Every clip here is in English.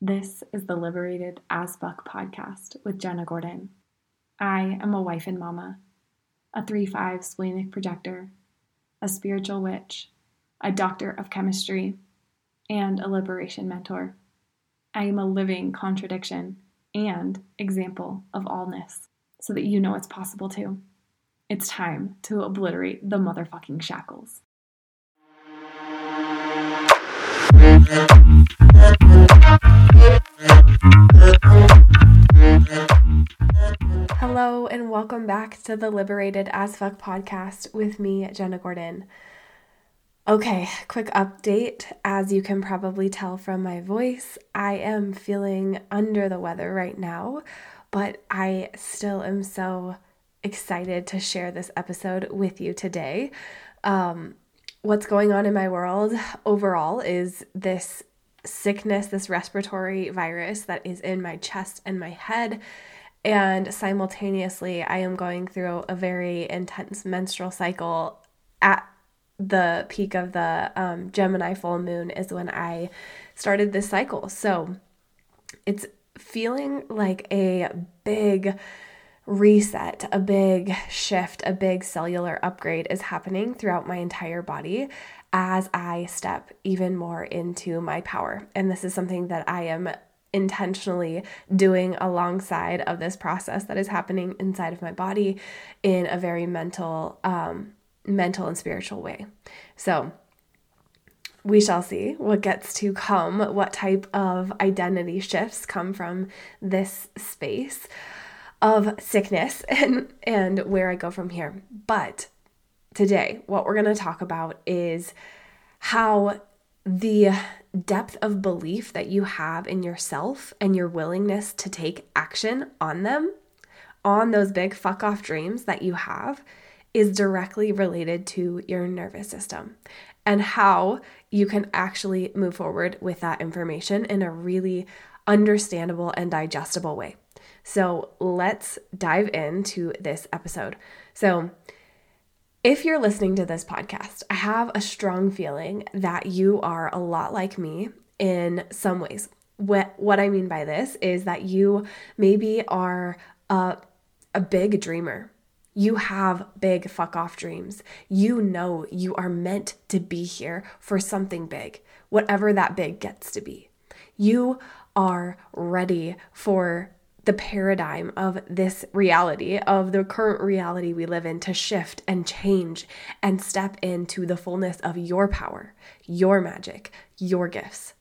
This is the Liberated as Fuck podcast with Jenna Gordon. I am a wife and mama, a 3 5 splenic projector, a spiritual witch, a doctor of chemistry, and a liberation mentor. I am a living contradiction and example of allness so that you know it's possible too. It's time to obliterate the motherfucking shackles. Hello, and welcome back to the Liberated as Fuck podcast with me, Jenna Gordon. Okay, quick update. As you can probably tell from my voice, I am feeling under the weather right now, but I still am so excited to share this episode with you today. Um, what's going on in my world overall is this sickness, this respiratory virus that is in my chest and my head. And simultaneously, I am going through a very intense menstrual cycle. At the peak of the um, Gemini full moon is when I started this cycle. So it's feeling like a big reset, a big shift, a big cellular upgrade is happening throughout my entire body as I step even more into my power. And this is something that I am intentionally doing alongside of this process that is happening inside of my body in a very mental um mental and spiritual way. So, we shall see what gets to come, what type of identity shifts come from this space of sickness and and where I go from here. But today, what we're going to talk about is how the depth of belief that you have in yourself and your willingness to take action on them, on those big fuck off dreams that you have, is directly related to your nervous system and how you can actually move forward with that information in a really understandable and digestible way. So let's dive into this episode. So, if you're listening to this podcast, I have a strong feeling that you are a lot like me in some ways. What, what I mean by this is that you maybe are a, a big dreamer. You have big fuck off dreams. You know you are meant to be here for something big, whatever that big gets to be. You are ready for the paradigm of this reality, of the current reality we live in, to shift and change and step into the fullness of your power, your magic, your gifts.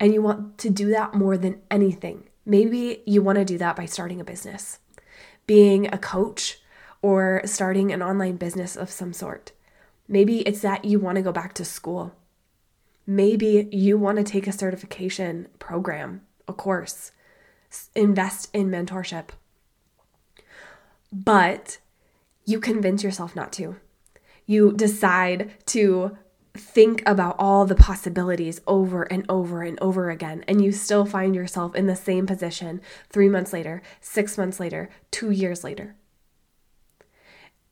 And you want to do that more than anything. Maybe you want to do that by starting a business, being a coach, or starting an online business of some sort. Maybe it's that you want to go back to school. Maybe you want to take a certification program, a course invest in mentorship. But you convince yourself not to. You decide to think about all the possibilities over and over and over again, and you still find yourself in the same position three months later, six months later, two years later.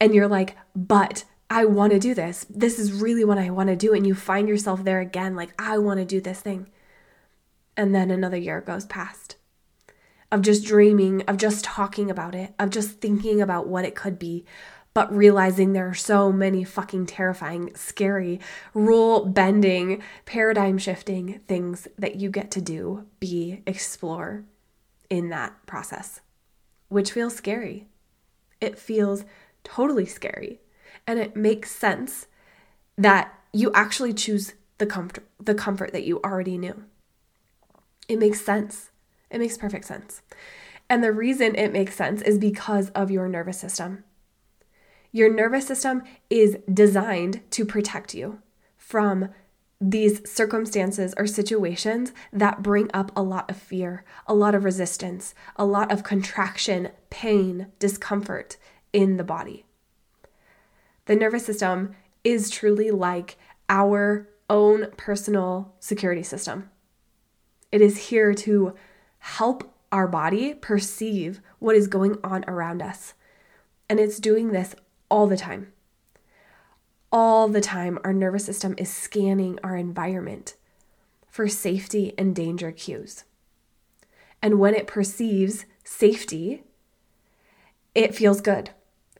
And you're like, but I want to do this. This is really what I want to do. And you find yourself there again, like, I want to do this thing. And then another year goes past of just dreaming, of just talking about it, of just thinking about what it could be, but realizing there are so many fucking terrifying, scary, rule bending, paradigm shifting things that you get to do, be, explore in that process, which feels scary. It feels totally scary. And it makes sense that you actually choose the comfort the comfort that you already knew. It makes sense. It makes perfect sense. And the reason it makes sense is because of your nervous system. Your nervous system is designed to protect you from these circumstances or situations that bring up a lot of fear, a lot of resistance, a lot of contraction, pain, discomfort in the body. The nervous system is truly like our own personal security system. It is here to help our body perceive what is going on around us. And it's doing this all the time. All the time, our nervous system is scanning our environment for safety and danger cues. And when it perceives safety, it feels good.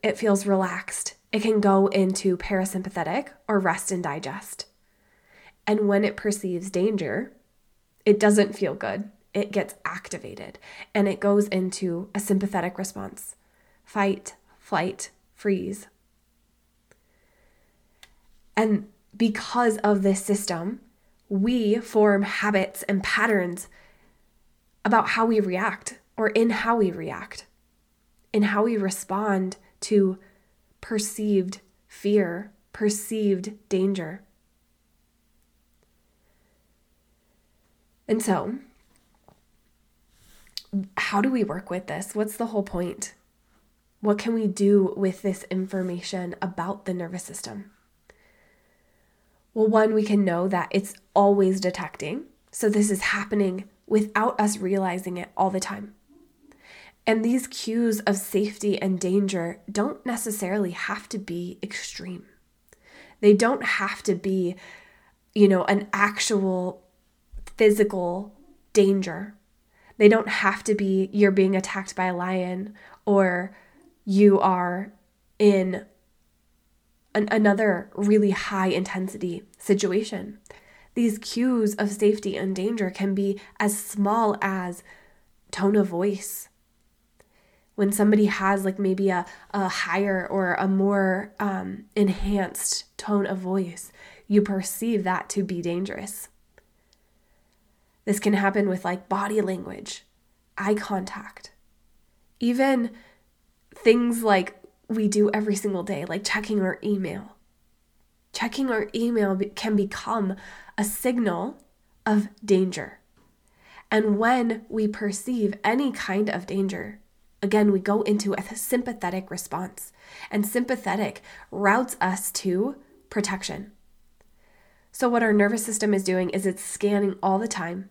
It feels relaxed. It can go into parasympathetic or rest and digest. And when it perceives danger, it doesn't feel good. It gets activated and it goes into a sympathetic response fight, flight, freeze. And because of this system, we form habits and patterns about how we react or in how we react, in how we respond to perceived fear, perceived danger. And so, how do we work with this? What's the whole point? What can we do with this information about the nervous system? Well, one, we can know that it's always detecting. So this is happening without us realizing it all the time. And these cues of safety and danger don't necessarily have to be extreme. They don't have to be, you know, an actual physical danger. They don't have to be you're being attacked by a lion or you are in an, another really high intensity situation. These cues of safety and danger can be as small as tone of voice. When somebody has, like, maybe a, a higher or a more um, enhanced tone of voice, you perceive that to be dangerous. This can happen with, like, body language, eye contact, even things like we do every single day, like checking our email. Checking our email can become a signal of danger. And when we perceive any kind of danger, again, we go into a sympathetic response. And sympathetic routes us to protection. So, what our nervous system is doing is it's scanning all the time.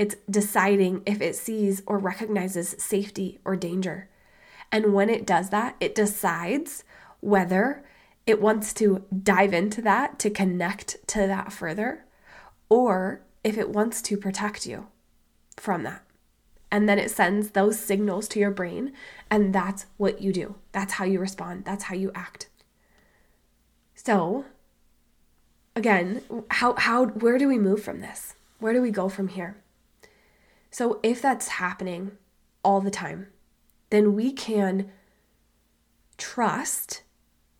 It's deciding if it sees or recognizes safety or danger. And when it does that, it decides whether it wants to dive into that to connect to that further, or if it wants to protect you from that. And then it sends those signals to your brain, and that's what you do. That's how you respond, that's how you act. So, again, how, how, where do we move from this? Where do we go from here? So, if that's happening all the time, then we can trust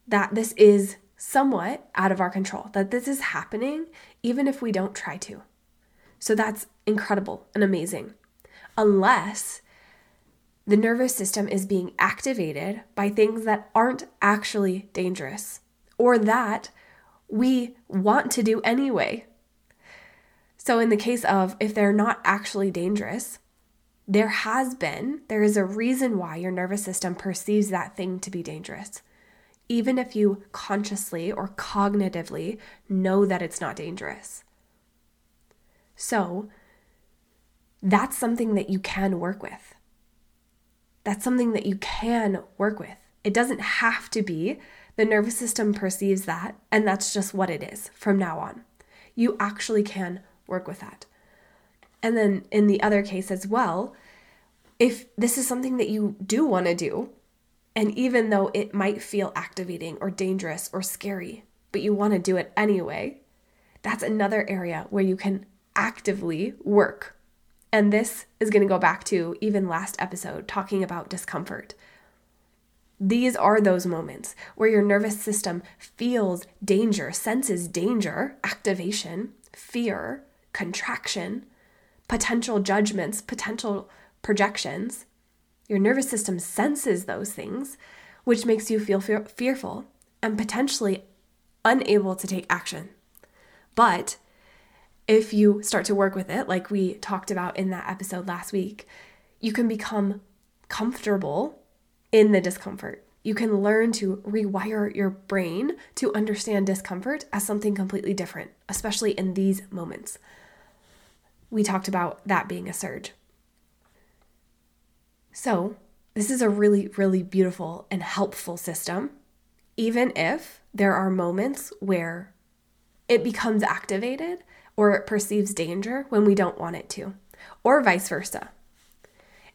that this is somewhat out of our control, that this is happening even if we don't try to. So that's incredible and amazing. Unless the nervous system is being activated by things that aren't actually dangerous or that we want to do anyway. So, in the case of if they're not actually dangerous, there has been, there is a reason why your nervous system perceives that thing to be dangerous. Even if you consciously or cognitively know that it's not dangerous. So, that's something that you can work with. That's something that you can work with. It doesn't have to be. The nervous system perceives that, and that's just what it is from now on. You actually can work with that. And then in the other case as well, if this is something that you do want to do, and even though it might feel activating or dangerous or scary, but you want to do it anyway, that's another area where you can actively work. And this is going to go back to even last episode talking about discomfort. These are those moments where your nervous system feels danger, senses danger, activation, fear, contraction, potential judgments, potential projections. Your nervous system senses those things, which makes you feel fear- fearful and potentially unable to take action. But if you start to work with it, like we talked about in that episode last week, you can become comfortable in the discomfort. You can learn to rewire your brain to understand discomfort as something completely different, especially in these moments we talked about that being a surge. So, this is a really, really beautiful and helpful system, even if there are moments where it becomes activated or it perceives danger when we don't want it to, or vice versa.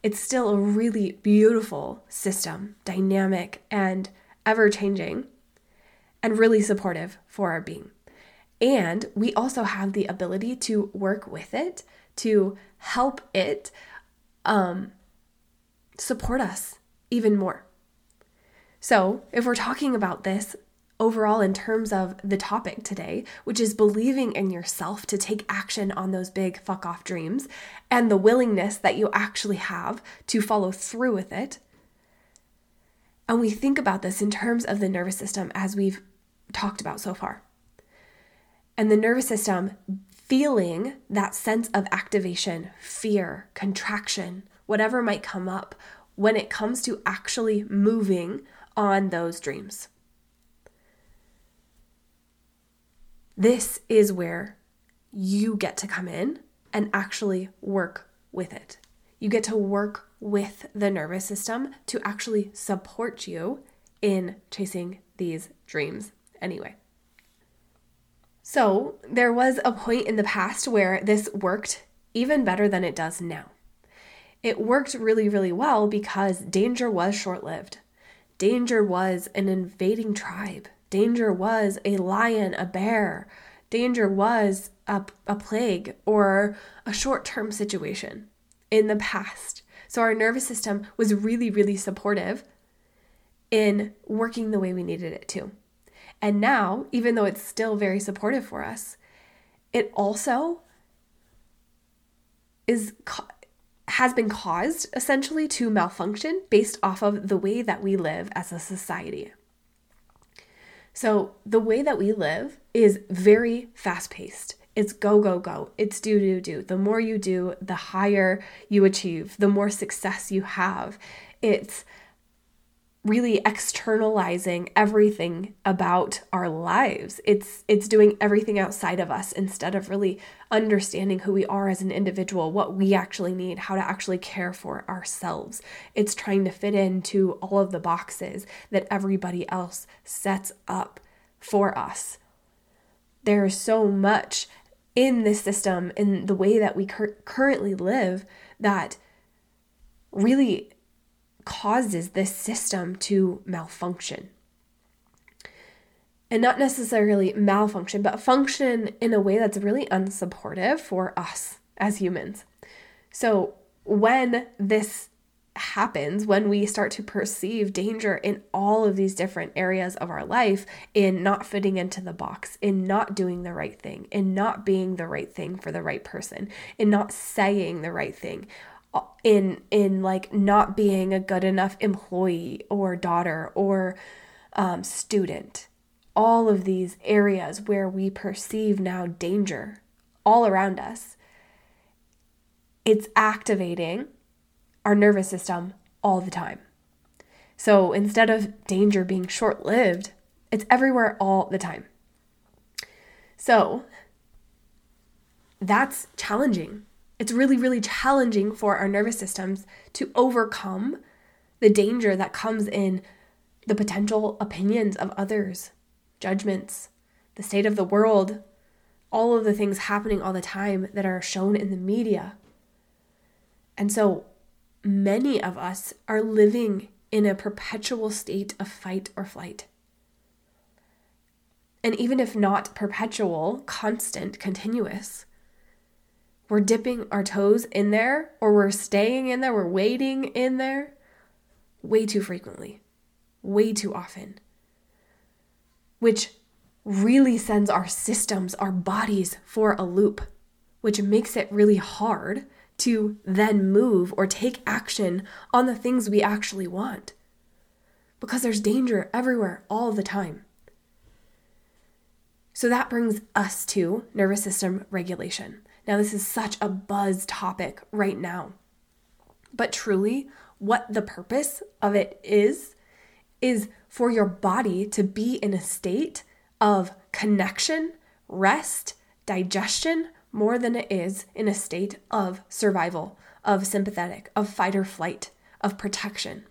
it's still a really beautiful system, dynamic and ever changing, and really supportive for our being. And we also have the ability to work with it, to help it um, support us even more. So, if we're talking about this overall in terms of the topic today, which is believing in yourself to take action on those big fuck off dreams and the willingness that you actually have to follow through with it. And we think about this in terms of the nervous system as we've talked about so far. And the nervous system feeling that sense of activation, fear, contraction, whatever might come up when it comes to actually moving on those dreams. This is where you get to come in and actually work with it. You get to work with the nervous system to actually support you in chasing these dreams anyway. So, there was a point in the past where this worked even better than it does now. It worked really, really well because danger was short lived. Danger was an invading tribe. Danger was a lion, a bear. Danger was a, a plague or a short term situation in the past. So our nervous system was really, really supportive in working the way we needed it to. And now, even though it's still very supportive for us, it also is has been caused essentially to malfunction based off of the way that we live as a society. So, the way that we live is very fast paced. It's go, go, go. It's do, do, do. The more you do, the higher you achieve, the more success you have. It's really externalizing everything about our lives. It's it's doing everything outside of us instead of really understanding who we are as an individual, what we actually need, how to actually care for ourselves. It's trying to fit into all of the boxes that everybody else sets up for us. There's so much in this system in the way that we cur- currently live that really causes this system to malfunction. And not necessarily malfunction, but function in a way that's really unsupportive for us as humans. So, when this happens, when we start to perceive danger in all of these different areas of our life, in not fitting into the box, in not doing the right thing, in not being the right thing for the right person, in not saying the right thing, in in like not being a good enough employee or daughter or um, student. All of these areas where we perceive now danger all around us it's activating our nervous system all the time. So instead of danger being short-lived it's everywhere all the time. So that's challenging it's really, really challenging for our nervous systems to overcome the danger that comes in the potential opinions of others, judgments, the state of the world, all of the things happening all the time that are shown in the media. And so many of us are living in a perpetual state of fight or flight. And even if not perpetual, constant, continuous, we're dipping our toes in there or we're staying in there, we're waiting in there way too frequently, way too often, which really sends our systems, our bodies for a loop, which makes it really hard to then move or take action on the things we actually want because there's danger everywhere all the time. So that brings us to nervous system regulation. Now, this is such a buzz topic right now. But truly, what the purpose of it is, is for your body to be in a state of connection, rest, digestion, more than it is in a state of survival, of sympathetic, of fight or flight, of protection.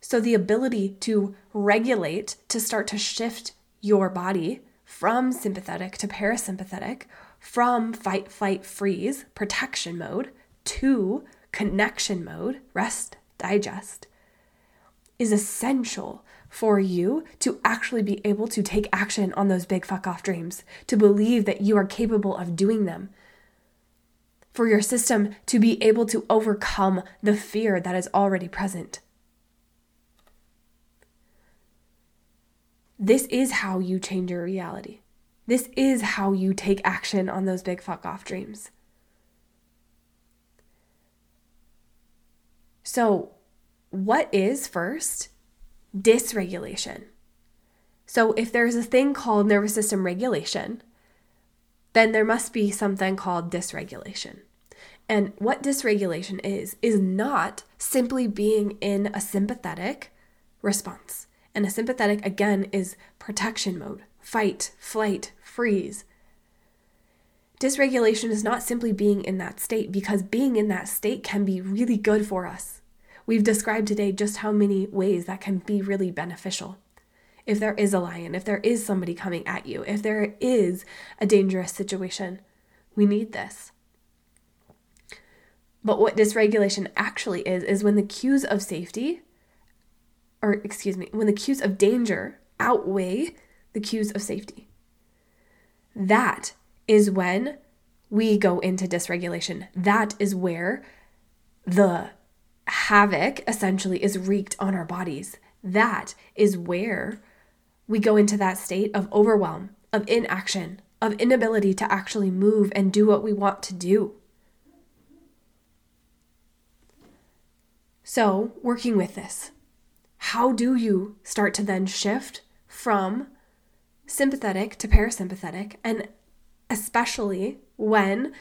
So, the ability to regulate, to start to shift your body from sympathetic to parasympathetic from fight, flight, freeze, protection mode to connection mode, rest, digest, is essential for you to actually be able to take action on those big fuck off dreams, to believe that you are capable of doing them, for your system to be able to overcome the fear that is already present. This is how you change your reality. This is how you take action on those big fuck off dreams. So, what is first? Dysregulation. So, if there's a thing called nervous system regulation, then there must be something called dysregulation. And what dysregulation is, is not simply being in a sympathetic response. And a sympathetic, again, is protection mode fight, flight, freeze. Dysregulation is not simply being in that state because being in that state can be really good for us. We've described today just how many ways that can be really beneficial. If there is a lion, if there is somebody coming at you, if there is a dangerous situation, we need this. But what dysregulation actually is, is when the cues of safety or excuse me, when the cues of danger outweigh the cues of safety. That is when we go into dysregulation. That is where the havoc essentially is wreaked on our bodies. That is where we go into that state of overwhelm, of inaction, of inability to actually move and do what we want to do. So, working with this, how do you start to then shift from sympathetic to parasympathetic? And especially when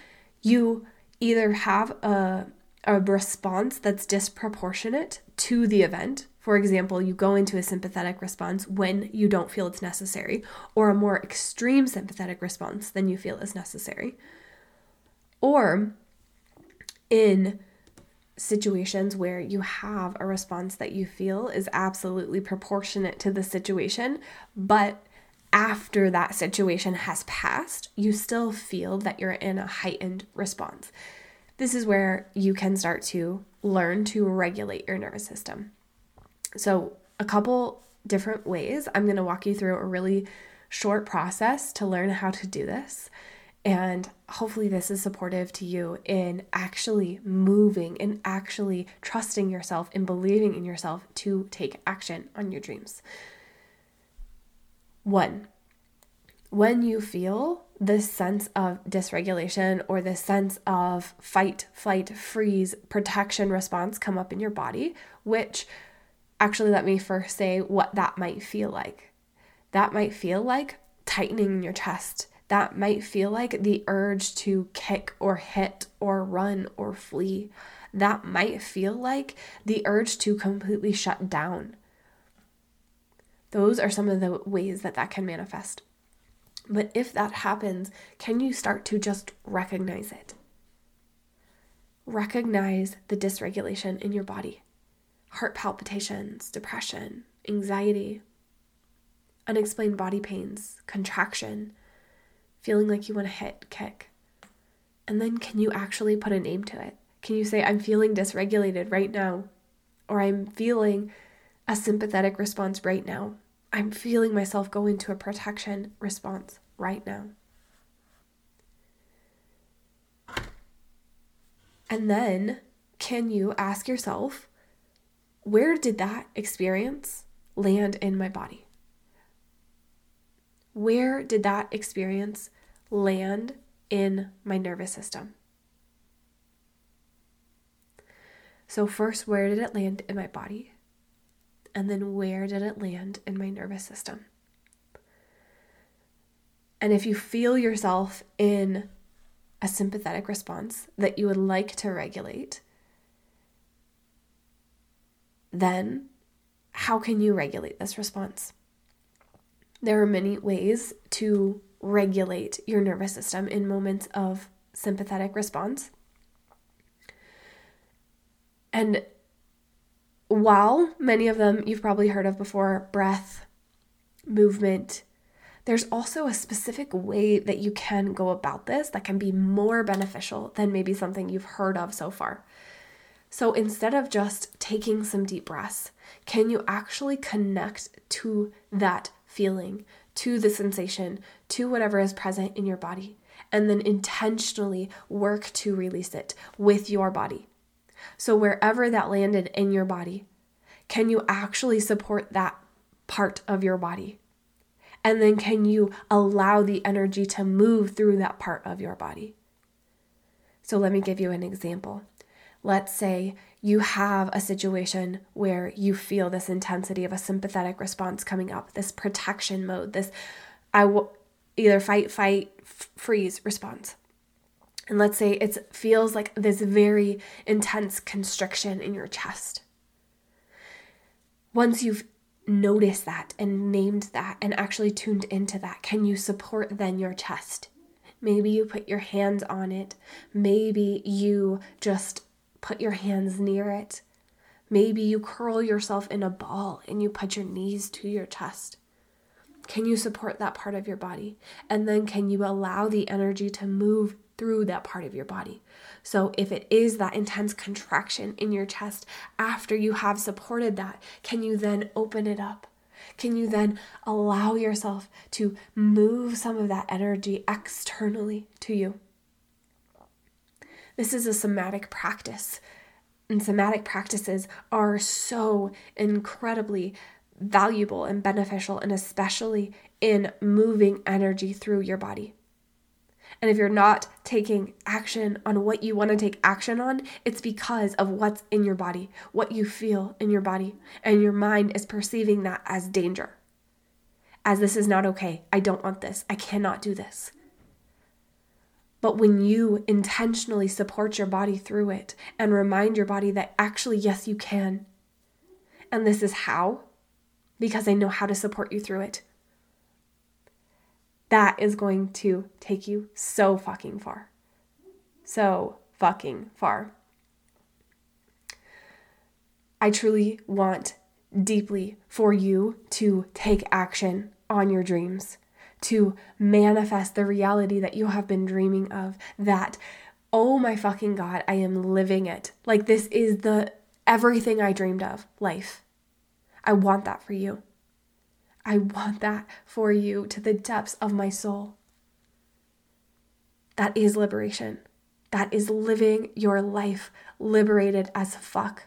you either have a, a response that's disproportionate to the event. For example, you go into a sympathetic response when you don't feel it's necessary, or a more extreme sympathetic response than you feel is necessary. Or in situations where you have a response that you feel is absolutely proportionate to the situation, but after that situation has passed, you still feel that you're in a heightened response. This is where you can start to learn to regulate your nervous system. So, a couple different ways. I'm going to walk you through a really short process to learn how to do this. And hopefully, this is supportive to you in actually moving and actually trusting yourself and believing in yourself to take action on your dreams. One, when you feel this sense of dysregulation or this sense of fight, flight, freeze, protection response come up in your body, which actually let me first say what that might feel like. That might feel like tightening your chest that might feel like the urge to kick or hit or run or flee. That might feel like the urge to completely shut down. Those are some of the ways that that can manifest. But if that happens, can you start to just recognize it? Recognize the dysregulation in your body heart palpitations, depression, anxiety, unexplained body pains, contraction, feeling like you want to hit, kick. And then can you actually put a name to it? Can you say, I'm feeling dysregulated right now? Or I'm feeling a sympathetic response right now. I'm feeling myself go into a protection response right now. And then can you ask yourself, where did that experience land in my body? Where did that experience land in my nervous system. So, first, where did it land in my body? And then, where did it land in my nervous system? And if you feel yourself in a sympathetic response that you would like to regulate, then how can you regulate this response? There are many ways to regulate your nervous system in moments of sympathetic response. And while many of them you've probably heard of before breath, movement, there's also a specific way that you can go about this that can be more beneficial than maybe something you've heard of so far. So instead of just taking some deep breaths, can you actually connect to that feeling, to the sensation, to whatever is present in your body, and then intentionally work to release it with your body? So, wherever that landed in your body, can you actually support that part of your body? And then can you allow the energy to move through that part of your body? So, let me give you an example. Let's say you have a situation where you feel this intensity of a sympathetic response coming up, this protection mode, this I will either fight, fight, f- freeze response. And let's say it feels like this very intense constriction in your chest. Once you've noticed that and named that and actually tuned into that, can you support then your chest? Maybe you put your hands on it. Maybe you just put your hands near it. Maybe you curl yourself in a ball and you put your knees to your chest. Can you support that part of your body? And then can you allow the energy to move through that part of your body? So, if it is that intense contraction in your chest after you have supported that, can you then open it up? Can you then allow yourself to move some of that energy externally to you? This is a somatic practice. And somatic practices are so incredibly valuable and beneficial, and especially in moving energy through your body. And if you're not taking action on what you want to take action on, it's because of what's in your body, what you feel in your body, and your mind is perceiving that as danger. As this is not okay. I don't want this. I cannot do this. But when you intentionally support your body through it and remind your body that actually, yes, you can, and this is how, because I know how to support you through it, that is going to take you so fucking far. So fucking far. I truly want deeply for you to take action on your dreams to manifest the reality that you have been dreaming of. That, oh my fucking God, I am living it. Like, this is the everything I dreamed of life. I want that for you. I want that for you to the depths of my soul. That is liberation. That is living your life liberated as fuck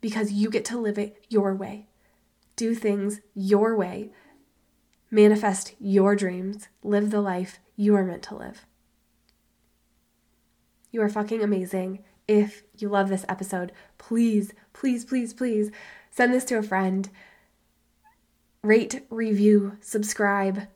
because you get to live it your way. Do things your way manifest your dreams, live the life you are meant to live. You are fucking amazing. If you love this episode, please, please, please, please send this to a friend. Rate, review, subscribe.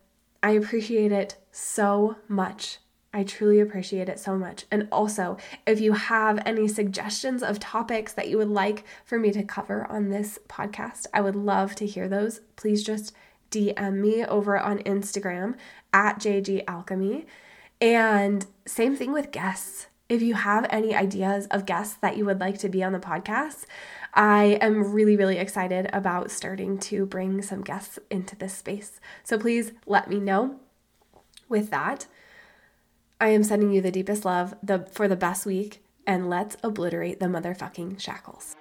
I appreciate it so much. I truly appreciate it so much. And also, if you have any suggestions of topics that you would like for me to cover on this podcast, I would love to hear those. Please just DM me over on Instagram at JG Alchemy. And same thing with guests. If you have any ideas of guests that you would like to be on the podcast, I am really, really excited about starting to bring some guests into this space. So please let me know. With that, I am sending you the deepest love the, for the best week, and let's obliterate the motherfucking shackles.